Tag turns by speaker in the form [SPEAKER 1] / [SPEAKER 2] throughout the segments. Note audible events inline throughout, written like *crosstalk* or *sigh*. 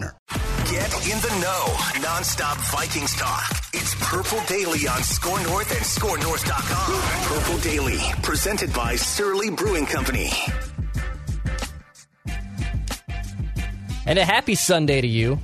[SPEAKER 1] Get in the know. Non-stop Vikings talk. It's Purple Daily on Score North and ScoreNorth.com. Purple Daily, presented by Surly Brewing Company.
[SPEAKER 2] And a happy Sunday to you.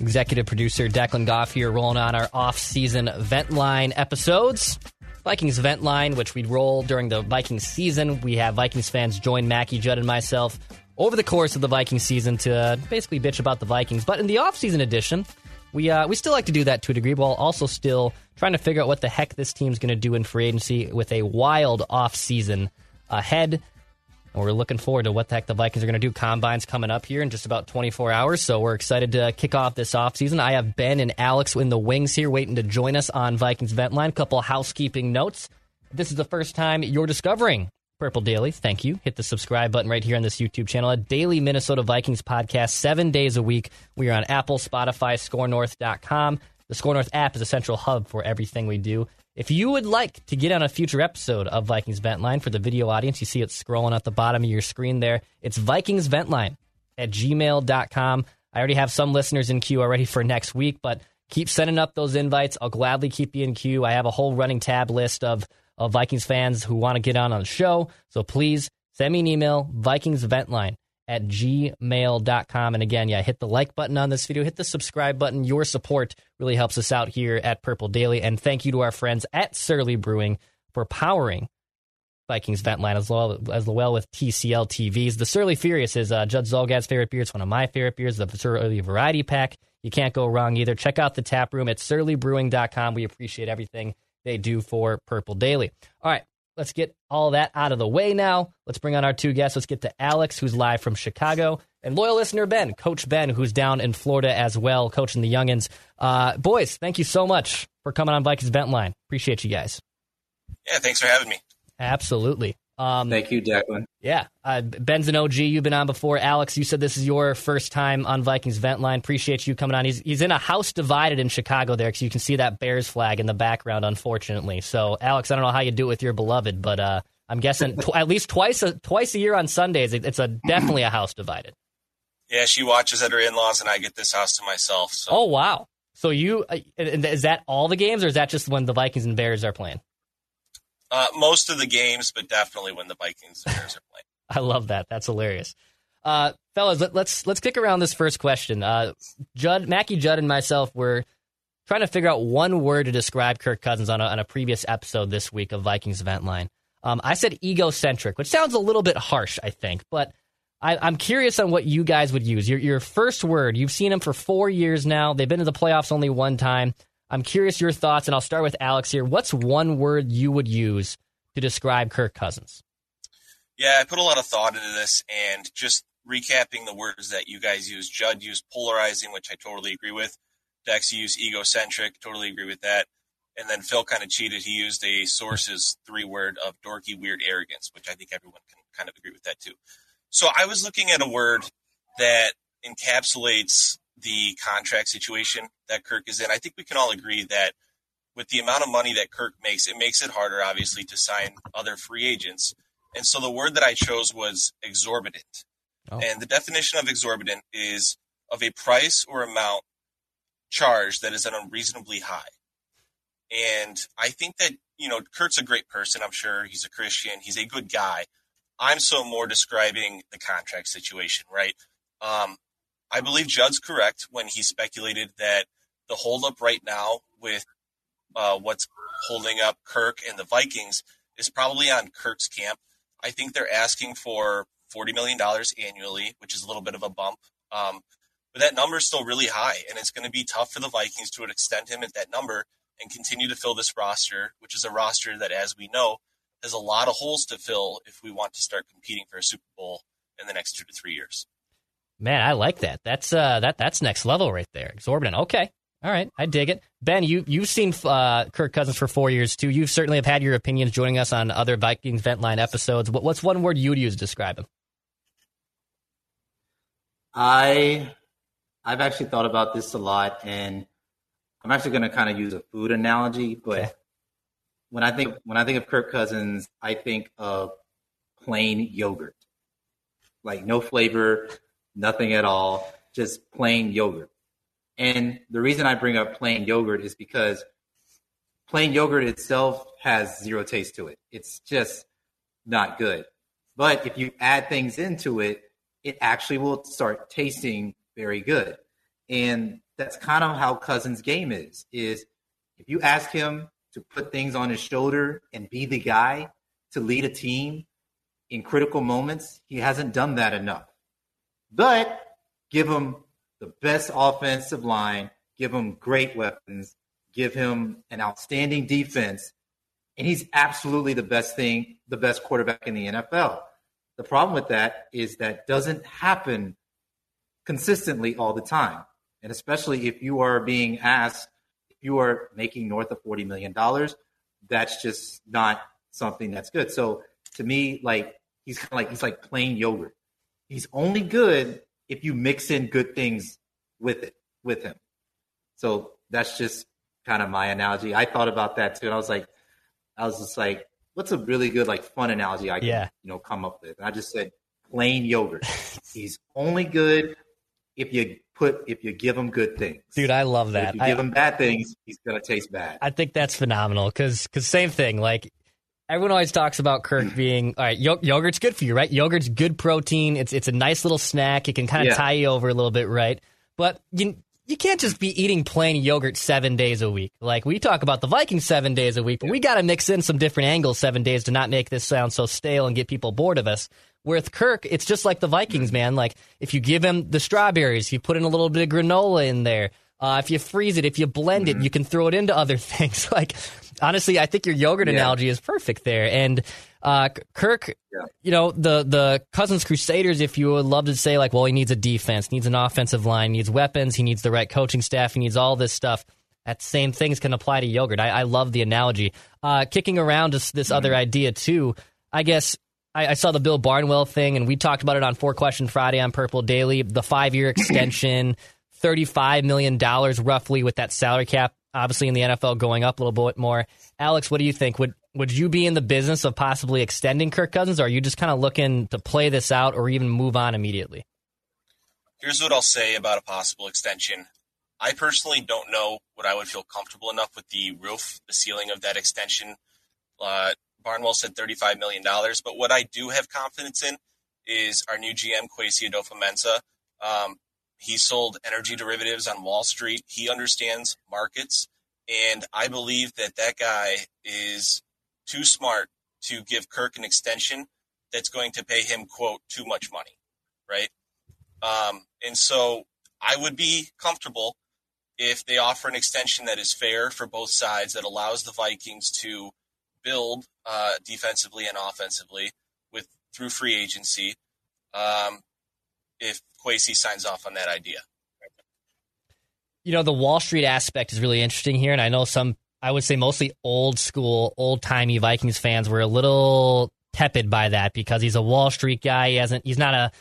[SPEAKER 2] Executive producer Declan Goff here, rolling on our off-season vent line episodes. Vikings vent line, which we roll during the Vikings season. We have Vikings fans join Mackey, Judd, and myself over the course of the Viking season to uh, basically bitch about the Vikings. But in the offseason edition, we uh, we still like to do that to a degree, while also still trying to figure out what the heck this team's going to do in free agency with a wild offseason ahead. And we're looking forward to what the heck the Vikings are going to do. Combine's coming up here in just about 24 hours, so we're excited to kick off this offseason. I have Ben and Alex in the wings here waiting to join us on Vikings Vent Line. Couple housekeeping notes. This is the first time you're discovering Purple Daily. Thank you. Hit the subscribe button right here on this YouTube channel. A daily Minnesota Vikings podcast, seven days a week. We are on Apple, Spotify, ScoreNorth.com. The Score North app is a central hub for everything we do. If you would like to get on a future episode of Vikings Vent Line for the video audience, you see it scrolling at the bottom of your screen there. It's Vikings Vent Line at gmail.com. I already have some listeners in queue already for next week, but keep sending up those invites. I'll gladly keep you in queue. I have a whole running tab list of, of Vikings fans who want to get on on the show. So please send me an email, VikingsVentline Vent Line at gmail.com. And again, yeah, hit the like button on this video, hit the subscribe button. Your support really helps us out here at Purple Daily. And thank you to our friends at Surly Brewing for powering Vikings Vent Line as well as well with TCL TVs. The Surly Furious is uh, Judd Zulgad's favorite beer. It's one of my favorite beers, the Surly Variety Pack. You can't go wrong either. Check out the tap room at surlybrewing.com. We appreciate everything they do for Purple Daily. All right, let's get all that out of the way now. Let's bring on our two guests. Let's get to Alex, who's live from Chicago, and loyal listener Ben, Coach Ben, who's down in Florida as well, coaching the Youngins. Uh, boys, thank you so much for coming on Vikings Vent Line. Appreciate you guys.
[SPEAKER 3] Yeah, thanks for having me.
[SPEAKER 2] Absolutely. Um,
[SPEAKER 4] Thank you, Declan.
[SPEAKER 2] Yeah. Uh, Ben's an OG. You've been on before. Alex, you said this is your first time on Vikings Vent Line. Appreciate you coming on. He's, he's in a house divided in Chicago there because you can see that Bears flag in the background, unfortunately. So, Alex, I don't know how you do it with your beloved, but uh, I'm guessing tw- at least twice a, twice a year on Sundays, it, it's a definitely a house divided.
[SPEAKER 3] Yeah, she watches at her in laws, and I get this house to myself. So.
[SPEAKER 2] Oh, wow. So, you uh, is that all the games, or is that just when the Vikings and Bears are playing?
[SPEAKER 3] Uh, most of the games, but definitely when the Vikings and Bears are playing. *laughs*
[SPEAKER 2] I love that. That's hilarious. Uh, fellas, let, us let's, let's kick around this first question. Uh, Judd, Mackey, Judd, and myself were trying to figure out one word to describe Kirk Cousins on a, on a previous episode this week of Vikings Vent Line. Um, I said egocentric, which sounds a little bit harsh, I think, but I, am curious on what you guys would use. Your, your first word. You've seen him for four years now. They've been to the playoffs only one time. I'm curious your thoughts, and I'll start with Alex here. What's one word you would use to describe Kirk Cousins?
[SPEAKER 3] Yeah, I put a lot of thought into this, and just recapping the words that you guys use. Judd used polarizing, which I totally agree with. Dex used egocentric, totally agree with that. And then Phil kind of cheated. He used a source's three word of dorky, weird arrogance, which I think everyone can kind of agree with that too. So I was looking at a word that encapsulates the contract situation that Kirk is in. I think we can all agree that with the amount of money that Kirk makes, it makes it harder, obviously, to sign other free agents. And so the word that I chose was exorbitant. Oh. And the definition of exorbitant is of a price or amount charged that is unreasonably high. And I think that, you know, Kirk's a great person. I'm sure he's a Christian. He's a good guy. I'm so more describing the contract situation, right? Um, I believe Judd's correct when he speculated that the holdup right now with uh, what's holding up Kirk and the Vikings is probably on Kirk's camp. I think they're asking for $40 million annually, which is a little bit of a bump. Um, but that number is still really high, and it's going to be tough for the Vikings to extend him at that number and continue to fill this roster, which is a roster that, as we know, has a lot of holes to fill if we want to start competing for a Super Bowl in the next two to three years.
[SPEAKER 2] Man, I like that. That's uh, that that's next level right there. Exorbitant. Okay, all right, I dig it. Ben, you you've seen uh, Kirk Cousins for four years too. You certainly have had your opinions joining us on other Vikings Vent Line episodes. What, what's one word you would use to describe him?
[SPEAKER 4] I I've actually thought about this a lot, and I'm actually going to kind of use a food analogy. But okay. when I think when I think of Kirk Cousins, I think of plain yogurt, like no flavor, nothing at all, just plain yogurt. And the reason I bring up plain yogurt is because plain yogurt itself has zero taste to it. It's just not good. But if you add things into it, it actually will start tasting very good. And that's kind of how Cousins' game is. Is if you ask him to put things on his shoulder and be the guy to lead a team in critical moments, he hasn't done that enough. But give him the best offensive line, give him great weapons, give him an outstanding defense, and he's absolutely the best thing, the best quarterback in the NFL. The problem with that is that doesn't happen consistently all the time. And especially if you are being asked, if you are making north of $40 million, that's just not something that's good. So to me, like he's kind of like he's like plain yogurt. He's only good if you mix in good things with it with him. So that's just kind of my analogy. I thought about that too, and I was like, I was just like, what's a really good like fun analogy I can yeah. you know come up with? And I just said plain yogurt. *laughs* He's only good if you put if you give him good things.
[SPEAKER 2] Dude, I love that.
[SPEAKER 4] if you give I, him bad things, he's gonna taste bad.
[SPEAKER 2] I think that's phenomenal because because same thing like. Everyone always talks about Kirk *clears throat* being all right. yogurt's good for you, right? Yogurt's good protein. It's it's a nice little snack. It can kind of yeah. tie you over a little bit, right? But you you can't just be eating plain yogurt seven days a week. Like we talk about the Vikings seven days a week, but we got to mix in some different angles seven days to not make this sound so stale and get people bored of us. With Kirk, it's just like the Vikings, man. Like if you give him the strawberries, you put in a little bit of granola in there. Uh, if you freeze it, if you blend it, you can throw it into other *laughs* things. like honestly, I think your yogurt yeah. analogy is perfect there. And uh, Kirk, yeah. you know, the the Cousins Crusaders, if you would love to say like, well, he needs a defense, needs an offensive line, needs weapons, he needs the right coaching staff, he needs all this stuff. That same things can apply to yogurt. I, I love the analogy. Uh, kicking around this, this mm-hmm. other idea too. I guess I, I, saw the Bill Barnwell thing, and we talked about it on Four Question Friday on Purple Daily. The five year *clears throat* extension, thirty five million dollars roughly with that salary cap. Obviously, in the NFL, going up a little bit more. Alex, what do you think? Would would you be in the business of possibly extending Kirk Cousins, or are you just kind of looking to play this out or even move on immediately?
[SPEAKER 3] Here's what I'll say about a possible extension. I personally don't know what I would feel comfortable enough with the roof, the ceiling of that extension. Uh, Barnwell said $35 million, but what I do have confidence in is our new GM, Kwesi Adofo-Mensah. Um, he sold energy derivatives on Wall Street. He understands markets. And I believe that that guy is too smart to give Kirk an extension that's going to pay him, quote, too much money, right? Um, and so I would be comfortable if they offer an extension that is fair for both sides, that allows the Vikings to build uh, defensively and offensively with through free agency. Um, if Kwesi signs off on that idea.
[SPEAKER 2] You know, the Wall Street aspect is really interesting here, and I know some I would say mostly old school, old timey Vikings fans were a little tepid by that because he's a Wall Street guy. He hasn't. He's not a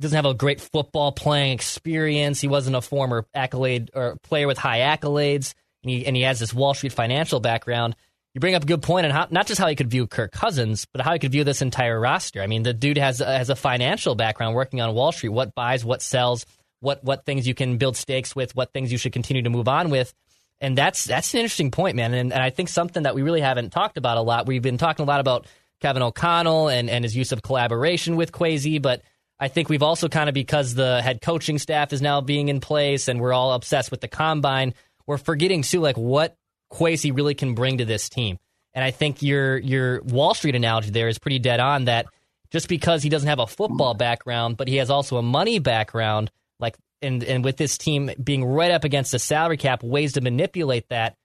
[SPEAKER 2] doesn't have a great football playing experience. He wasn't a former accolade or player with high accolades, and he and he has this Wall Street financial background. You bring up a good point on how not just how he could view Kirk Cousins, but how he could view this entire roster. I mean, the dude has has a financial background working on Wall Street. What buys, what sells, what what things you can build stakes with, what things you should continue to move on with. And that's that's an interesting point, man. And, and I think something that we really haven't talked about a lot. We've been talking a lot about Kevin O'Connell and, and his use of collaboration with Kwesi, but I think we've also kind of because the head coaching staff is now being in place and we're all obsessed with the combine, we're forgetting too like what Kwesi really can bring to this team. And I think your your Wall Street analogy there is pretty dead on that just because he doesn't have a football background, but he has also a money background, like and and with this team being right up against the salary cap, ways to manipulate that.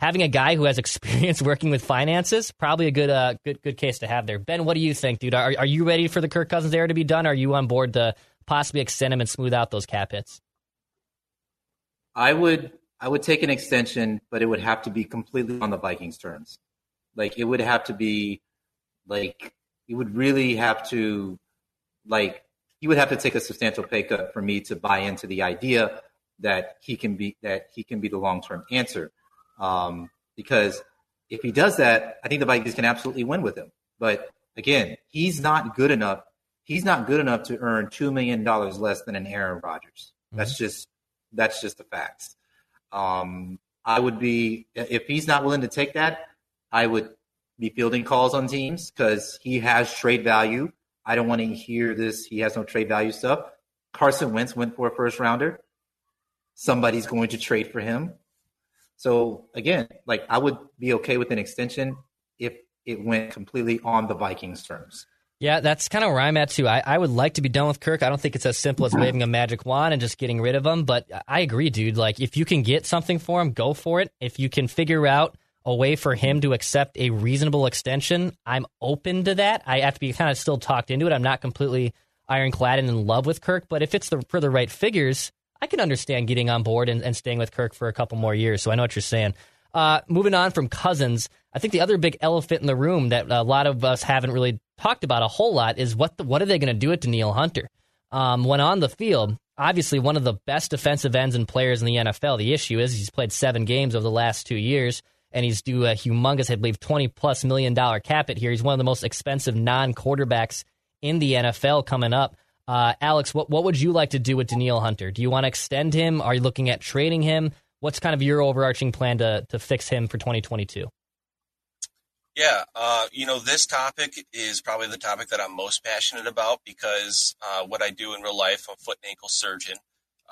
[SPEAKER 2] Having a guy who has *laughs* experience working with finances, probably a good uh, good good case to have there. Ben, what do you think, dude? Are are you ready for the Kirk Cousins era to be done? Are you on board to possibly extend him and smooth out those cap hits?
[SPEAKER 4] I would I would take an extension, but it would have to be completely on the Vikings' terms. Like it would have to be like he would really have to like he would have to take a substantial pay cut for me to buy into the idea that he can be that he can be the long term answer. Um, because if he does that, I think the Vikings can absolutely win with him. But again, he's not good enough. He's not good enough to earn two million dollars less than an Aaron Rodgers. Mm-hmm. That's just that's just the facts. Um, I would be if he's not willing to take that. I would be fielding calls on teams because he has trade value. I don't want to hear this. He has no trade value stuff. Carson Wentz went for a first rounder. Somebody's going to trade for him. So again, like I would be okay with an extension if it went completely on the Vikings terms.
[SPEAKER 2] Yeah, that's kind of where I'm at too. I, I would like to be done with Kirk. I don't think it's as simple as waving a magic wand and just getting rid of him. But I agree, dude. Like if you can get something for him, go for it. If you can figure out a way for him to accept a reasonable extension, I'm open to that. I have to be kind of still talked into it. I'm not completely ironclad and in love with Kirk, but if it's the, for the right figures, I can understand getting on board and, and staying with Kirk for a couple more years. So I know what you're saying. Uh, moving on from Cousins, I think the other big elephant in the room that a lot of us haven't really talked about a whole lot is what the, what are they going to do with Danielle Hunter? Um, when on the field, obviously one of the best defensive ends and players in the NFL. The issue is he's played seven games over the last two years and he's due a humongous, I believe, twenty plus million dollar cap it here. He's one of the most expensive non quarterbacks in the NFL coming up. Uh, Alex, what what would you like to do with Danielle Hunter? Do you want to extend him? Are you looking at trading him? What's kind of your overarching plan to to fix him for 2022?
[SPEAKER 3] Yeah, uh, you know, this topic is probably the topic that I'm most passionate about because uh, what I do in real life, I'm a foot and ankle surgeon.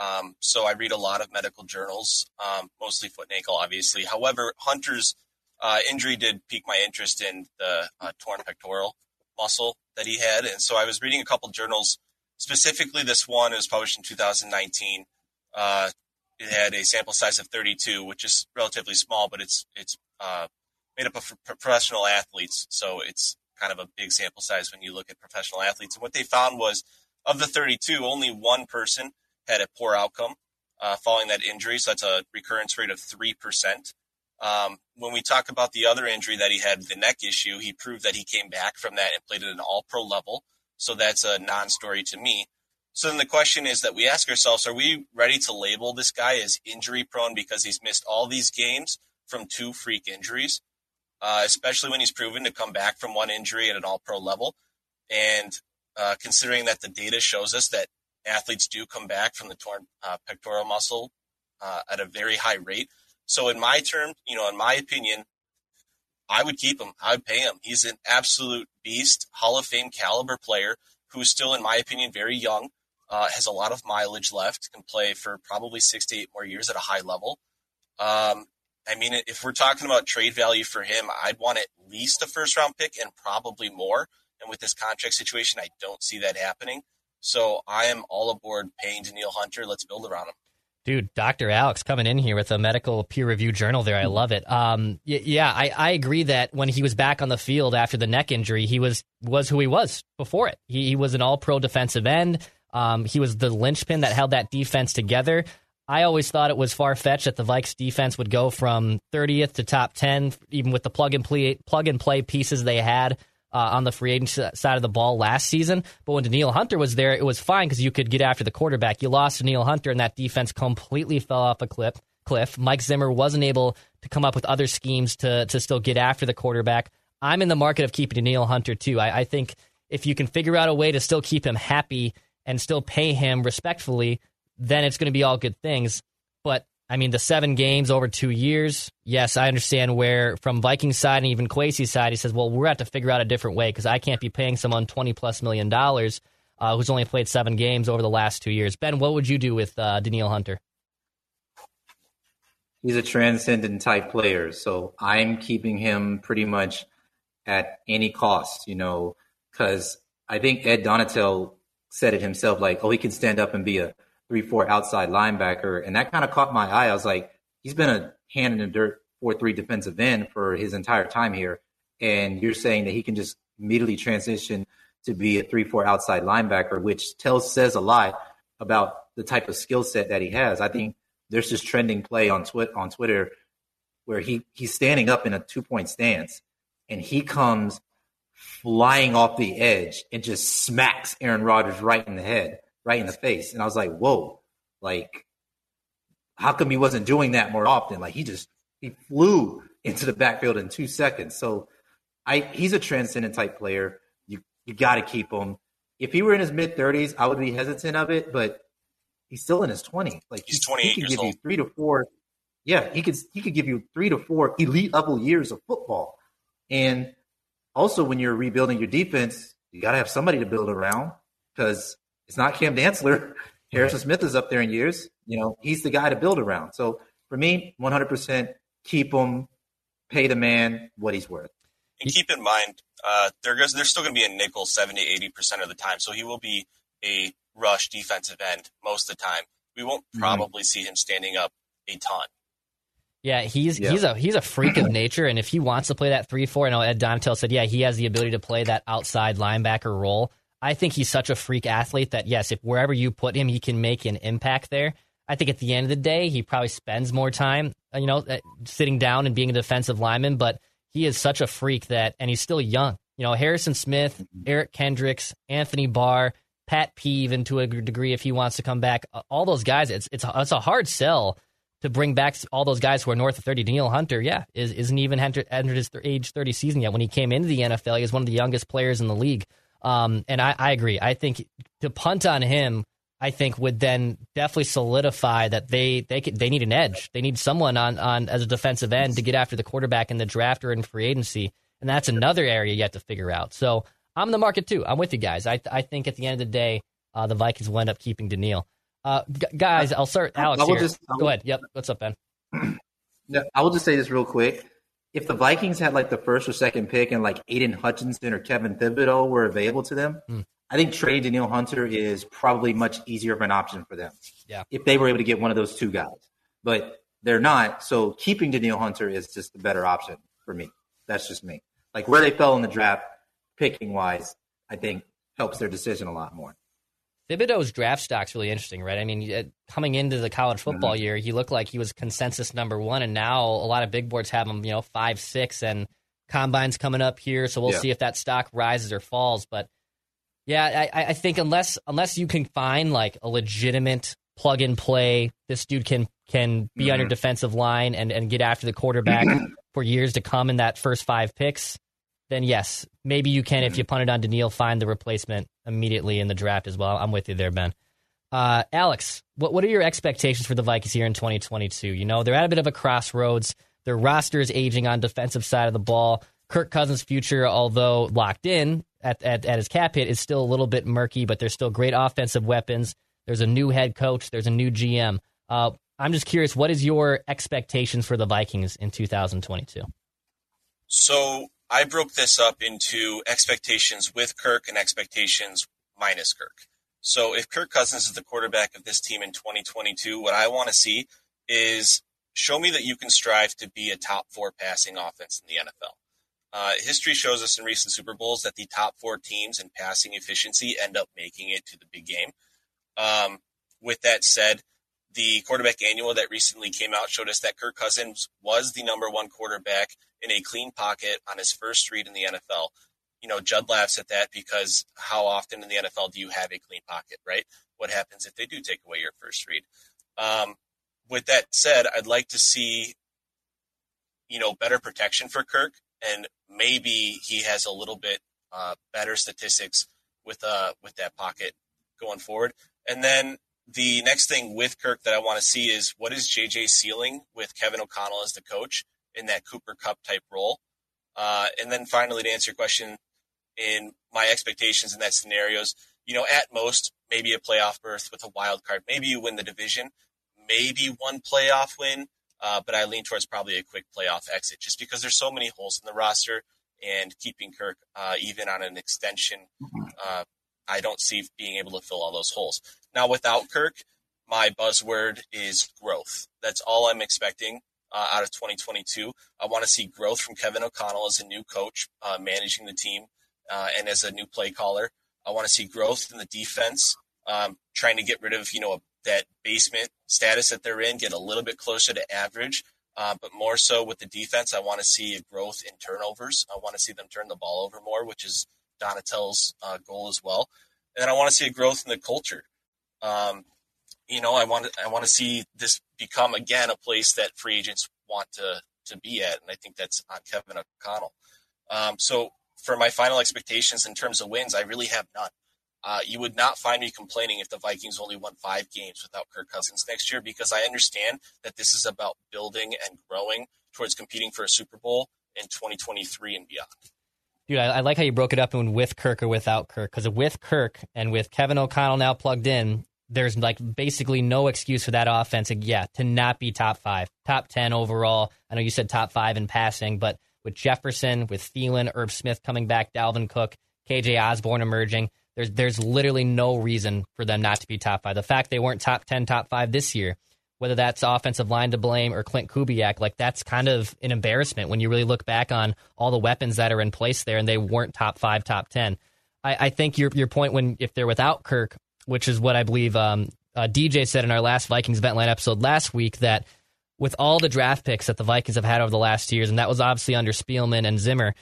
[SPEAKER 3] Um, so I read a lot of medical journals, um, mostly foot and ankle, obviously. However, Hunter's uh, injury did pique my interest in the uh, torn pectoral muscle that he had, and so I was reading a couple journals. Specifically, this one was published in 2019. Uh, it had a sample size of 32, which is relatively small, but it's it's uh, made up of professional athletes, so it's kind of a big sample size when you look at professional athletes. And what they found was, of the 32, only one person had a poor outcome uh, following that injury. So that's a recurrence rate of 3%. Um, when we talk about the other injury that he had, the neck issue, he proved that he came back from that and played at an all pro level. So that's a non story to me. So then the question is that we ask ourselves are we ready to label this guy as injury prone because he's missed all these games from two freak injuries, uh, especially when he's proven to come back from one injury at an all pro level? And uh, considering that the data shows us that athletes do come back from the torn uh, pectoral muscle uh, at a very high rate. So, in my term, you know, in my opinion, I would keep him. I would pay him. He's an absolute beast, Hall of Fame caliber player who's still, in my opinion, very young, uh, has a lot of mileage left, can play for probably six to eight more years at a high level. Um, I mean, if we're talking about trade value for him, I'd want at least a first round pick and probably more. And with this contract situation, I don't see that happening. So I am all aboard paying Danielle Hunter. Let's build around him.
[SPEAKER 2] Dude, Dr. Alex coming in here with a medical peer review journal there. I love it. Um, yeah, I, I agree that when he was back on the field after the neck injury, he was was who he was before it. He, he was an all pro defensive end. Um, he was the linchpin that held that defense together. I always thought it was far fetched that the Vikes defense would go from 30th to top 10, even with the plug and play plug and play pieces they had uh, on the free agent side of the ball last season. But when Danielle Hunter was there, it was fine because you could get after the quarterback. You lost Danielle Hunter, and that defense completely fell off a cliff. Cliff. Mike Zimmer wasn't able to come up with other schemes to to still get after the quarterback. I'm in the market of keeping Danielle Hunter too. I, I think if you can figure out a way to still keep him happy and still pay him respectfully, then it's going to be all good things. But I mean, the seven games over two years. Yes, I understand where from Vikings side and even Kwesi's side, he says, well, we're going to have to figure out a different way because I can't be paying someone 20 plus million dollars. uh, who's only played seven games over the last two years. Ben, what would you do with uh, Danielle Hunter?
[SPEAKER 4] He's a transcendent type player, so I'm keeping him pretty much at any cost, you know, because I think Ed Donatell said it himself, like, oh, he can stand up and be a three four outside linebacker, and that kind of caught my eye. I was like, he's been a hand in the dirt four three defensive end for his entire time here, and you're saying that he can just immediately transition to be a three four outside linebacker, which tells says a lot about the type of skill set that he has. I think there's this trending play on Twitter on Twitter where he he's standing up in a two point stance and he comes flying off the edge and just smacks Aaron Rodgers right in the head, right in the face. And I was like, whoa, like how come he wasn't doing that more often? Like he just he flew into the backfield in two seconds. So I he's a transcendent type player. You you got to keep him. If he were in his mid thirties, I would be hesitant of it, but he's still in his 20s. Like
[SPEAKER 3] he's 28 he
[SPEAKER 4] could
[SPEAKER 3] years
[SPEAKER 4] give
[SPEAKER 3] old.
[SPEAKER 4] you three to four. Yeah, he could he could give you three to four elite level years of football. And also, when you're rebuilding your defense, you got to have somebody to build around because it's not Cam Dantzler. *laughs* Harrison Smith is up there in years. You know, he's the guy to build around. So for me, 100% keep him, pay the man what he's worth.
[SPEAKER 3] And keep in mind, uh, they're, they're still going to be a nickel 70, 80% of the time. So he will be a rush defensive end most of the time. We won't
[SPEAKER 4] Mm-hmm.
[SPEAKER 3] probably see him standing up a ton.
[SPEAKER 2] Yeah, he's
[SPEAKER 4] Yeah.
[SPEAKER 2] he's a he's a freak of nature, and if he wants to play that three four, I know Ed Donatell said, yeah, he has the ability to play that outside linebacker role. I think he's such a freak athlete that yes, if wherever you put him, he can make an impact there. I think at the end of the day, he probably spends more time, uh, you know, uh, sitting down and being a defensive lineman. But he is such a freak that, and he's still young. You know, Harrison Smith, Eric Kendricks, Anthony Barr, Pat P, even to a degree, if he wants to come back, all those guys, it's it's a, it's a hard sell to bring back all those guys who are north of 30. Danielle Hunter, yeah, is, isn't even entered, entered his th- age 30 season yet. When he came into the NFL, he was one of the youngest players in the league. Um, and I, I agree. I think to punt on him, I think would then definitely solidify that they they could, they need an edge. They need someone on on as a defensive end to get after the quarterback in the draft or in free agency, and that's another area yet to figure out. So I'm in the market too. I'm with you guys. I I think at the end of the day, uh, the Vikings will end up keeping Danielle. Uh, g- guys, I'll start Alex
[SPEAKER 4] I will
[SPEAKER 2] here.
[SPEAKER 4] just- I
[SPEAKER 2] Go ahead. Yep. What's up, Ben? *clears throat*
[SPEAKER 4] Yeah, I will just say this real quick. If the Vikings had like the first or second pick and like Aidan Hutchinson or Kevin Thibodeaux were available to them,
[SPEAKER 2] Hmm.
[SPEAKER 4] I think trading Danielle Hunter is probably much easier of an option for them.
[SPEAKER 2] Yeah.
[SPEAKER 4] If they were able to get one of those two guys. But they're not. So keeping Danielle Hunter is just the better option for me. That's just me. Like where they fell in the draft, picking wise, I think helps their decision a lot more.
[SPEAKER 2] Thibodeaux's draft stock's really interesting, right? I mean, uh, coming into the college
[SPEAKER 4] Mm-hmm.
[SPEAKER 2] football year, he looked like he was consensus number one, and now a lot of big boards have him, you know, five, six, and combines coming up here, so we'll
[SPEAKER 4] Yeah.
[SPEAKER 2] see if that stock rises or falls. But yeah, I, I think unless unless you can find like a legitimate plug and play, this dude can can be on your defensive line and and get after the quarterback *clears throat* for years to come in that first five picks. Then yes, maybe you can if you punt it on Danielle, find the replacement immediately in the draft as well. I'm with you there, Ben. Uh, Alex, what what are your expectations for the Vikings here in 2022? You know they're at a bit of a crossroads. Their roster is aging on defensive side of the ball. Kirk Cousins' future, although locked in at, at, at his cap hit, is still a little bit murky, but there's still great offensive weapons. There's a new head coach. There's a new GM. Uh, I'm just curious, what is your expectations for the Vikings in 2022?
[SPEAKER 3] So I broke this up into expectations with Kirk and expectations minus Kirk. So if Kirk Cousins is the quarterback of this team in 2022, what I want to see is show me that you can strive to be a top four passing offense in the NFL. Uh, history shows us in recent Super Bowls that the top four teams in passing efficiency end up making it to the big game. Um, with that said, the quarterback annual that recently came out showed us that Kirk Cousins was the number one quarterback in a clean pocket on his first read in the NFL. You know, Judd laughs at that because how often in the NFL do you have a clean pocket, right? What happens if they do take away your first read? Um, with that said, I'd like to see, you know, better protection for Kirk, and maybe he has a little bit uh, better statistics with uh with that pocket going forward. And then the next thing with Kirk that I want to see is what is JJ ceiling with Kevin O'Connell as the coach in that Cooper Kupp type role. Uh, and then finally, to answer your question, in my expectations in that scenarios, you know, at most, maybe a playoff berth with a wild card. Maybe you win the division, maybe one playoff win, uh, but I lean towards probably a quick playoff exit just because there's so many holes in the roster and keeping Kirk uh, even on an extension, uh, I don't see being able to fill all those holes. Now, without Kirk, my buzzword is growth. That's all I'm expecting uh, out of 2022. I want to see growth from Kevin O'Connell as a new coach uh, managing the team uh, and as a new play caller. I want to see growth in the defense, um, trying to get rid of you know that basement status that they're in, get a little bit closer to average. Uh, but more so with the defense, I want to see a growth in turnovers. I want to see them turn the ball over more, which is Donatell's uh, goal as well. And I want to see a growth in the culture. Um, you know, I want to I want to see this become again a place that free agents want to to be at, and I think that's on Kevin O'Connell. Um, so for my final expectations in terms of wins, I really have none. Uh, you would not find me complaining if the Vikings only won five games without Kirk Cousins next year because I understand that this is about building and growing towards competing for a Super Bowl in 2023 and beyond.
[SPEAKER 2] Dude, I, I like how you broke it up in with Kirk or without Kirk because with Kirk and with Kevin O'Connell now plugged in, there's like basically no excuse for that offense, yeah, to not be top five, top 10 overall. I know you said top five in passing, but with Jefferson, with Thielen, Irv Smith coming back, Dalvin Cook, KJ Osborn emerging, there's there's literally no reason for them not to be top five. The fact they weren't top ten, top five this year, whether that's offensive line to blame or Klint Kubiak, like that's kind of an embarrassment when you really look back on all the weapons that are in place there and they weren't top five, top ten. I, I think your your point when if they're without Kirk, which is what I believe um, uh, DJ said in our last Vikings Vent Line episode last week that with all the draft picks that the Vikings have had over the last years, and that was obviously under Spielman and Zimmer,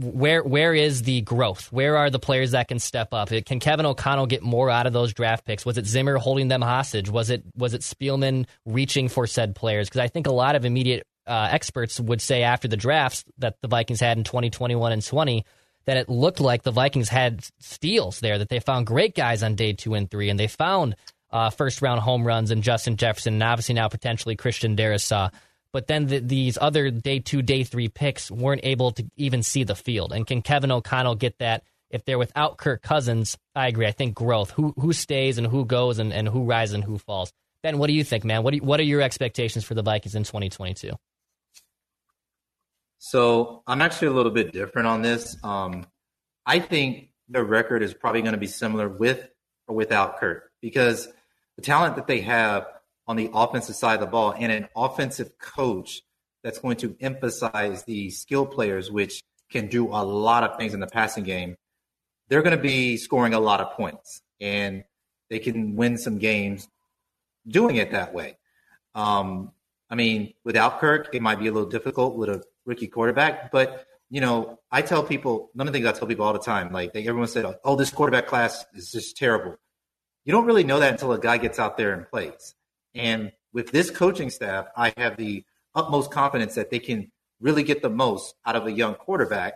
[SPEAKER 2] where where is the growth? Where are the players that can step up? Can Kevin O'Connell get more out of those draft picks? Was it Zimmer holding them hostage? Was it was it Spielman reaching for said players? Because I think a lot of immediate uh, experts would say after the drafts that the Vikings had in 2021 and 20 that it looked like the Vikings had steals there, that they found great guys on day two and three, and they found uh, first round home runs and Justin Jefferson, and obviously now potentially Christian Darrisaw but then the, these other day two, day three picks weren't able to even see the field. And can Kevin O'Connell get that? If they're without Kirk Cousins, I agree. I think growth. Who who stays and who goes and, and who rises and who falls. Ben, what do you think, man? What you, what are your expectations for the Vikings in 2022?
[SPEAKER 4] So I'm actually a little bit different on this. Um, I think the record is probably going to be similar with or without Kirk because the talent that they have on the offensive side of the ball and an offensive coach that's going to emphasize the skill players, which can do a lot of things in the passing game, they're going to be scoring a lot of points and they can win some games doing it that way. Um, I mean, without Kirk, it might be a little difficult with a rookie quarterback, but you know, I tell people, one of the things I tell people all the time, like they, everyone said, oh, this quarterback class is just terrible. You don't really know that until a guy gets out there and plays. And with this coaching staff, I have the utmost confidence that they can really get the most out of a young quarterback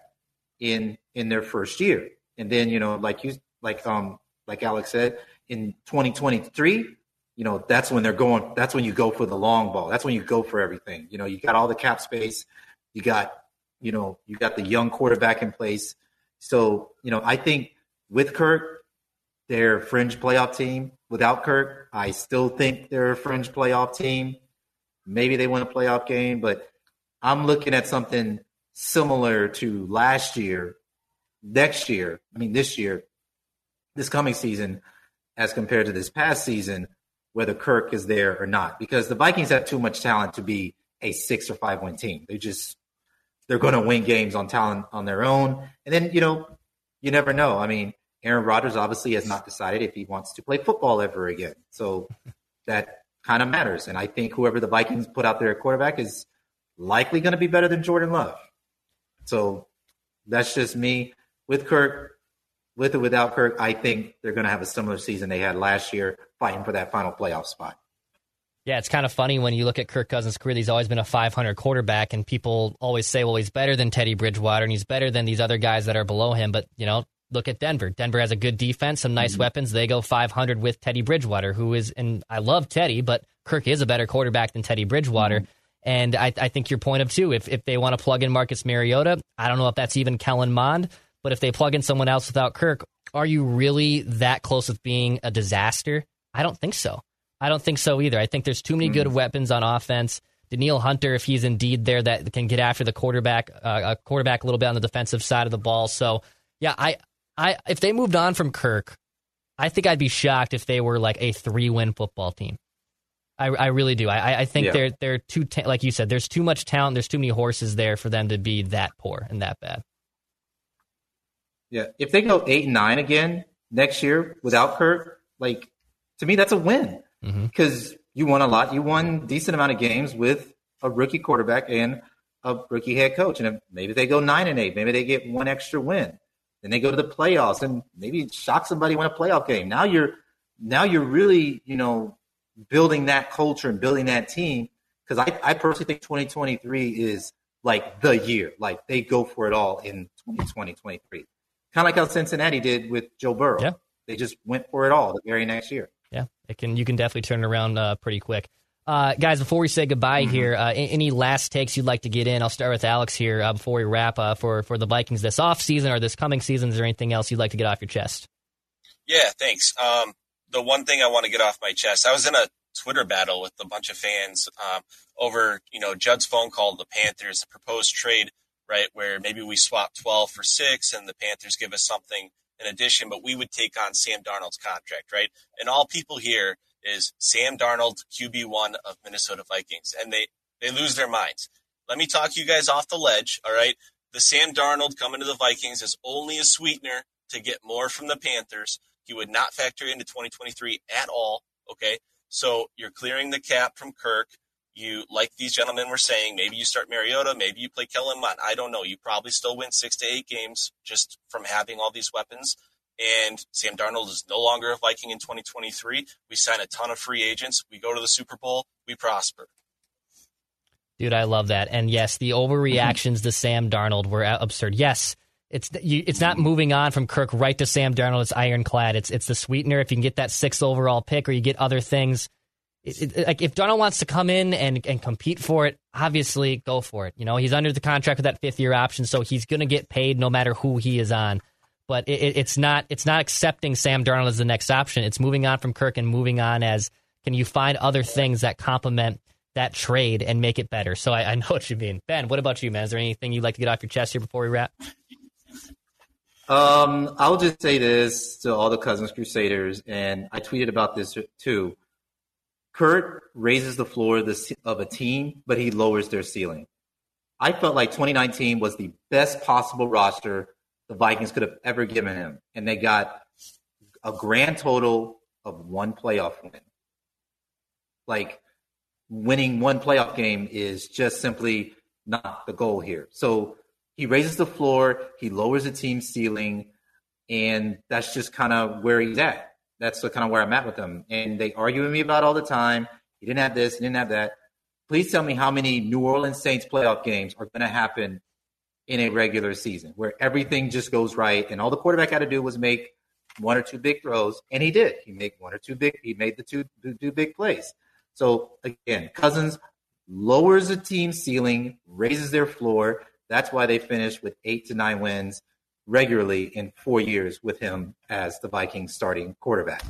[SPEAKER 4] in in their first year. And then, you know, like you like um like Alex said, in 2023, you know, that's when they're going that's when you go for the long ball. That's when you go for everything. You know, you got all the cap space, you got, you know, you got the young quarterback in place. So, you know, I think with Kirk, their fringe playoff team without Kirk. I still think they're a fringe playoff team. Maybe they win a playoff game, but I'm looking at something similar to last year, next year. I mean, this year, this coming season, as compared to this past season, whether Kirk is there or not, because the Vikings have too much talent to be a six or five win team. They just they're going to win games on talent on their own, and then you know you never know. I mean, Aaron Rodgers obviously has not decided if he wants to play football ever again. So that kind of matters. And I think whoever the Vikings put out there at quarterback is likely going to be better than Jordan Love. So that's just me. With Kirk, with or without Kirk, I think they're going to have a similar season they had last year, fighting for that final playoff spot.
[SPEAKER 2] Yeah, it's kind of funny when you look at Kirk Cousins' career. He's always been a 500 quarterback, and people always say, well, he's better than Teddy Bridgewater, and he's better than these other guys that are below him. But, you know, look at Denver. Denver has a good defense, some nice mm-hmm. weapons. They go 500 with Teddy Bridgewater, who is, and I love Teddy, but Kirk is a better quarterback than Teddy Bridgewater. Mm-hmm. And I, I, think your point of two, if, if they want to plug in Marcus Mariota, I don't know if that's even Kellen Mond, but if they plug in someone else without Kirk, are you really that close with being a disaster? I don't think so. I don't think so either. I think there's too many good
[SPEAKER 4] Mm-hmm.
[SPEAKER 2] weapons on offense. Danielle Hunter, if he's indeed there, that can get after the quarterback, uh, a quarterback a little bit on the defensive side of the ball. So, yeah, I, I, if they moved on from Kirk, I think I'd be shocked if they were like a three-win football team. I, I really do. I, I think
[SPEAKER 4] Yeah.
[SPEAKER 2] they're they're too ta- like you said. There's too much talent. There's too many horses there for them to be that poor and that bad.
[SPEAKER 4] Yeah, if they go eight and nine again next year without Kirk, like to me, that's a win
[SPEAKER 2] mm-hmm.
[SPEAKER 4] because you won a lot. You won decent amount of games with a rookie quarterback and a rookie head coach. And if maybe they go nine and eight, maybe they get one extra win. Then they go to the playoffs and maybe shock somebody win a playoff game. Now you're now you're really you know building that culture and building that team. Because I, I personally think 2023 is like the year. Like they go for it all in 2020, 23. Kind of like how Cincinnati did with Joe Burrow.
[SPEAKER 2] Yeah.
[SPEAKER 4] They just went for it all the very next year.
[SPEAKER 2] Yeah, it can. You can definitely turn it around uh, pretty quick. Uh, guys, before we say goodbye
[SPEAKER 4] Mm-hmm.
[SPEAKER 2] here, uh, any last takes you'd like to get in? I'll start with Alex here uh, before we wrap uh, for for the Vikings this off season or this coming season. Is there anything else you'd like to get off your chest?
[SPEAKER 3] Yeah, thanks. Um, the one thing I want to get off my chest, I was in a Twitter battle with a bunch of fans um, over, you know, Judd's phone call to the Panthers, the proposed trade, right, where maybe we swap 12 for six and the Panthers give us something in addition, but we would take on Sam Darnold's contract, right? And all people hear is Sam Darnold, QB1 of Minnesota Vikings, and they, they lose their minds. Let me talk you guys off the ledge, all right? The Sam Darnold coming to the Vikings is only a sweetener to get more from the Panthers. He would not factor into 2023 at all. Okay. So you're clearing the cap from Kirk. You, like these gentlemen were saying, maybe you start Mariota, maybe you play Kellen Mond. I don't know. You probably still win six to eight games just from having all these weapons. And Sam Darnold is no longer a Viking in 2023. We sign a ton of free agents. We go to the Super Bowl. We prosper.
[SPEAKER 2] Dude, I love that. And yes, the overreactions to Sam Darnold were absurd. Yes, it's you, it's not moving on from Kirk right to Sam Darnold. It's ironclad. It's it's the sweetener. If you can get that sixth overall pick, or you get other things, it, it, like if Darnold wants to come in and and compete for it, obviously go for it. You know, he's under the contract with that fifth year option, so he's going to get paid no matter who he is on. But it, it, it's not it's not accepting Sam Darnold as the next option. It's moving on from Kirk and moving on as can you find other things that complement that trade and make it better. So I, I know *laughs* what you mean. Ben, what about you, man? Is there anything you'd like to get off your chest here before we wrap?
[SPEAKER 4] Um, I'll just say this to all the Cousins Crusaders, and I tweeted about this too. Kirk raises the floor of a team, but he lowers their ceiling. I felt like 2019 was the best possible roster the Vikings could have ever given him, and they got a grand total of one playoff win. Like winning one playoff game is just simply not the goal here. So he raises the floor, he lowers the team's ceiling, and that's just kind of where he's at. That's kind of where I'm at with him. And they argue with me about all the time. He didn't have this, he didn't have that. Please tell me how many New Orleans Saints playoff games are going to happen in a regular season where everything just goes right and all the quarterback had to do was make one or two big throws, and he did. He made one or two big. He made the two two, big plays. So again, Cousins lowers the team's ceiling, raises their floor. That's why they finished with eight to nine wins regularly in four years with him as the Vikings starting quarterback.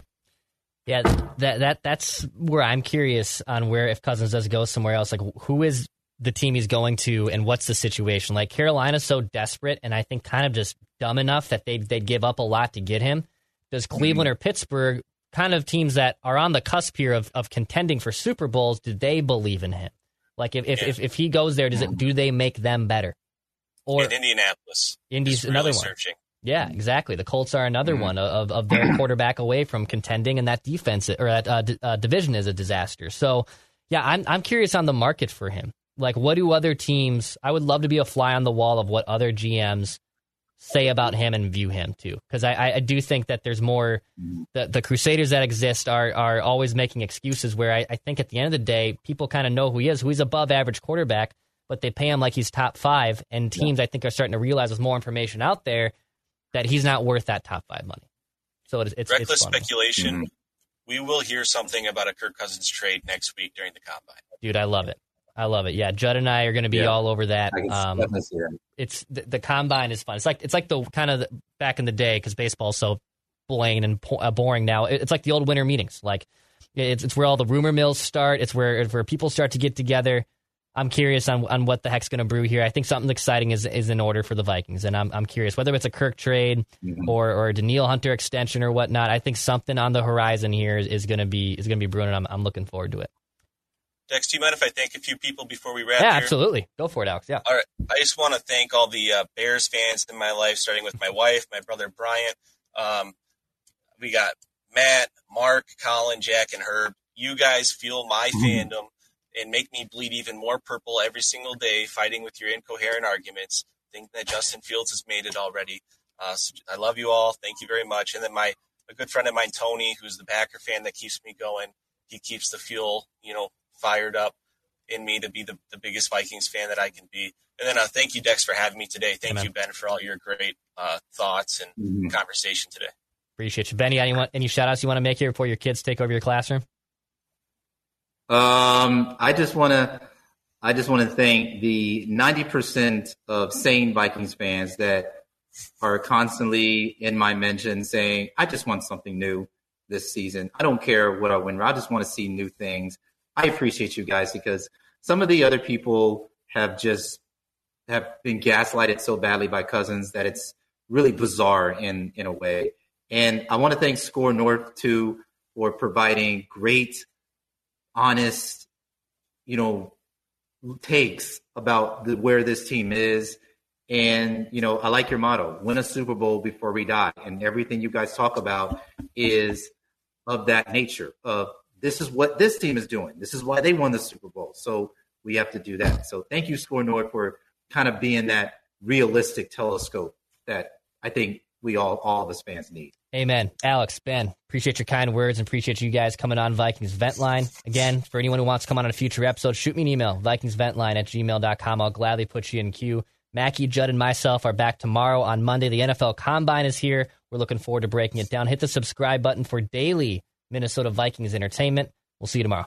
[SPEAKER 2] Yeah, that that that's where I'm curious on where if Cousins does go somewhere else, like who is the team he's going to and what's the situation? Like Carolina's so desperate and I think kind of just dumb enough that they they'd give up a lot to get him. Does Cleveland or Pittsburgh, kind of teams that are on the cusp here of, of contending for Super Bowls, do they believe in him? Like if if, if, if he goes there, does it do they make them better? Or
[SPEAKER 3] in Indianapolis.
[SPEAKER 2] Indy's
[SPEAKER 3] really
[SPEAKER 2] another one.
[SPEAKER 3] searching.
[SPEAKER 2] Yeah, exactly. The Colts are another one of, of their *clears throat* quarterback away from contending, and that defense or that uh, d- uh, division is a disaster. So, yeah, I'm I'm curious on the market for him. Like, what do other teams? I would love to be a fly on the wall of what other GMs say about him and view him too, because I, I I do think that there's more. The the Crusaders that exist are are always making excuses. Where I, I think at the end of the day, people kind of know who he is, who he's above average quarterback, but they pay him like he's top five, and teams I think are starting to realize with more information out there that he's not worth that top five money. So it's it's,
[SPEAKER 3] Reckless
[SPEAKER 2] it's fun.
[SPEAKER 3] speculation. Mm-hmm. We will hear something about a Kirk Cousins trade next week during the combine.
[SPEAKER 2] dude. I love it. I love it. Yeah, Judd and I are going to be
[SPEAKER 4] Yeah.
[SPEAKER 2] all over that. Um,
[SPEAKER 4] that.
[SPEAKER 2] it's the, the combine is fun. It's like it's like the kind of the, back in the day because baseball's so bland and po- uh, boring now. It- It's like the old winter meetings. Like it's it's where all the rumor mills start. It's where it's where people start to get together. I'm curious on on what the heck's going to brew here. I think something exciting is is in order for the Vikings, and I'm I'm curious whether it's a Kirk trade or or a Danielle Hunter extension or whatnot. I think something on the horizon here is, is going to be is going to be brewing, and I'm I'm looking forward to it.
[SPEAKER 3] Dex, do you mind if I thank a few people before we wrap
[SPEAKER 2] Yeah,
[SPEAKER 3] here?
[SPEAKER 2] absolutely. Go for it, Alex. Yeah.
[SPEAKER 3] All right. I just want to thank all the uh, Bears fans in my life, starting with my wife, my brother Brian. Um, we got Matt, Mark, Colin, Jack, and Herb. You guys fuel my fandom and make me bleed even more purple every single day, fighting with your incoherent arguments. Think that Justin Fields has made it already. Uh, so I love you all. Thank you very much. And then my a good friend of mine, Tony, who's the Packer fan that keeps me going. He keeps the fuel, you know, fired up in me to be the, the biggest Vikings fan that I can be. And then uh, thank you, Dex, for having me today. Thank
[SPEAKER 2] Amen.
[SPEAKER 3] you, Ben, for all your great uh, thoughts and conversation today.
[SPEAKER 2] Appreciate you, Benny. Any any shout outs you want to make here before your kids take over your classroom?
[SPEAKER 4] Um, I just want to, I just want to thank the ninety percent of sane Vikings fans that are constantly in my mention saying, "I just want something new this season. I don't care what I win. I just want to see new things." I appreciate you guys because some of the other people have just have been gaslighted so badly by Cousins that it's really bizarre in in a way. And I want to thank SKOR North too for providing great honest, you know, takes about the, where this team is. And, you know, I like your motto win a Super Bowl before we die. And everything you guys talk about is of that nature of this is what this team is doing. This is why they won the Super Bowl. So we have to do that. So thank you, SKOR North, for kind of being that realistic telescope that I think we all, all of us fans need.
[SPEAKER 2] Amen. Alex, Ben, appreciate your kind words and appreciate you guys coming on Vikings Vent Line. Again, for anyone who wants to come on a future episode, shoot me an email, vikingsventline at gmail.com. I'll gladly put you in queue. Mackie, Judd, and myself are back tomorrow on Monday. The NFL Combine is here. We're looking forward to breaking it down. Hit the subscribe button for daily Minnesota Vikings entertainment. We'll see you tomorrow.